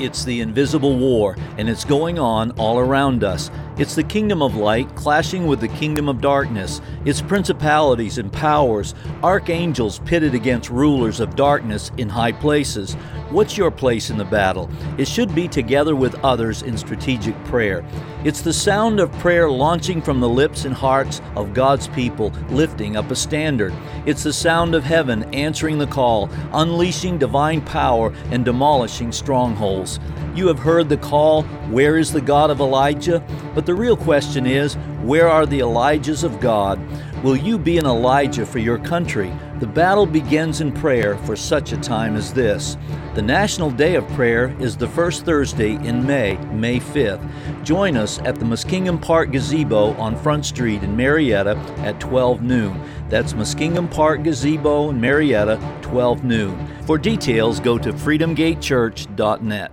It's the invisible war, and it's going on all around us. It's the kingdom of light clashing with the kingdom of darkness. It's principalities and powers, archangels pitted against rulers of darkness in high places. What's your place in the battle? It should be together with others in strategic prayer. It's the sound of prayer launching from the lips and hearts of God's people, lifting up a standard. It's the sound of heaven answering the call, unleashing divine power and demolishing strongholds. You have heard the call, Where is the God of Elijah? But the real question is, Where are the Elijahs of God? Will you be an Elijah for your country? The battle begins in prayer for such a time as this. The National Day of Prayer is the first Thursday in May, May 5th. Join us at the Muskingum Park Gazebo on Front Street in Marietta at 12 noon. That's Muskingum Park Gazebo in Marietta, 12 noon. For details, go to freedomgatechurch.net.